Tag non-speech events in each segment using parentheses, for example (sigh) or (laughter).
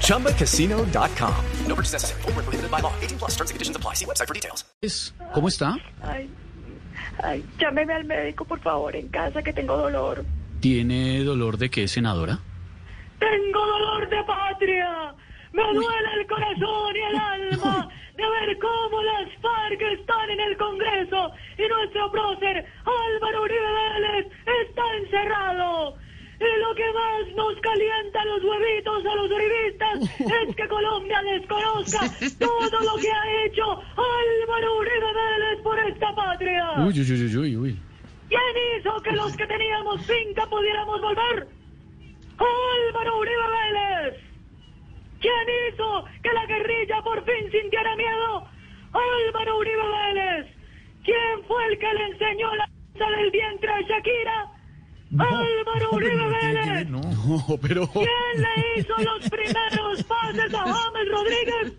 ChumbaCasino.com. No purchase necessary. Full prohibited by law. 18 plus terms and conditions apply. See website for details. ¿Cómo está? Ay, ay, llámeme al médico, por favor, en casa, que tengo dolor. ¿Tiene dolor de qué, senadora? ¡Tengo dolor de patria! ¡Me duele el corazón y el alma! (laughs) de ver cómo las FARC están en el Congreso y nuestro prócer Álvaro Uribe Vélez está encerrado. Y lo que más nos calienta los huevitos a los uribistas (laughs) es que Colombia desconozca todo lo que ha hecho Álvaro Uribe Vélez por esta patria. Uy, uy, uy, uy, uy. ¿Quién hizo que los que teníamos finca pudiéramos volver? Álvaro Uribe Vélez. ¿Quién hizo que la guerrilla por fin sintiera miedo? Álvaro Uribe Vélez. ¿Quién fue el que le enseñó la del vientre a Shakira? Álvaro Uribe Vélez. No, pero... ¿Quién le hizo los primeros pases a James Rodríguez?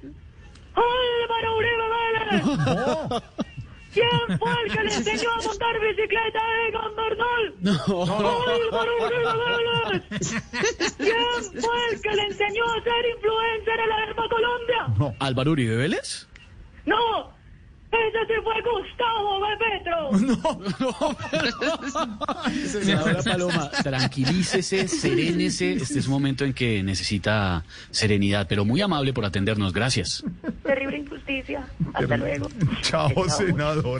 Álvaro Uribe Vélez. ¿Quién fue el que le enseñó a montar bicicleta a Egan Bernal? Álvaro Uribe Vélez. ¿Quién fue el que le enseñó a ser influencer en la Herba Colombia? ¿Álvaro Uribe Vélez? No, ese sí fue Gustavo Petro. (laughs) (laughs) Senadora Paloma, tranquilícese, serénese. Este es un momento en que necesita serenidad, pero muy amable por atendernos. Gracias. Terrible injusticia. Hasta luego. Chao, senador.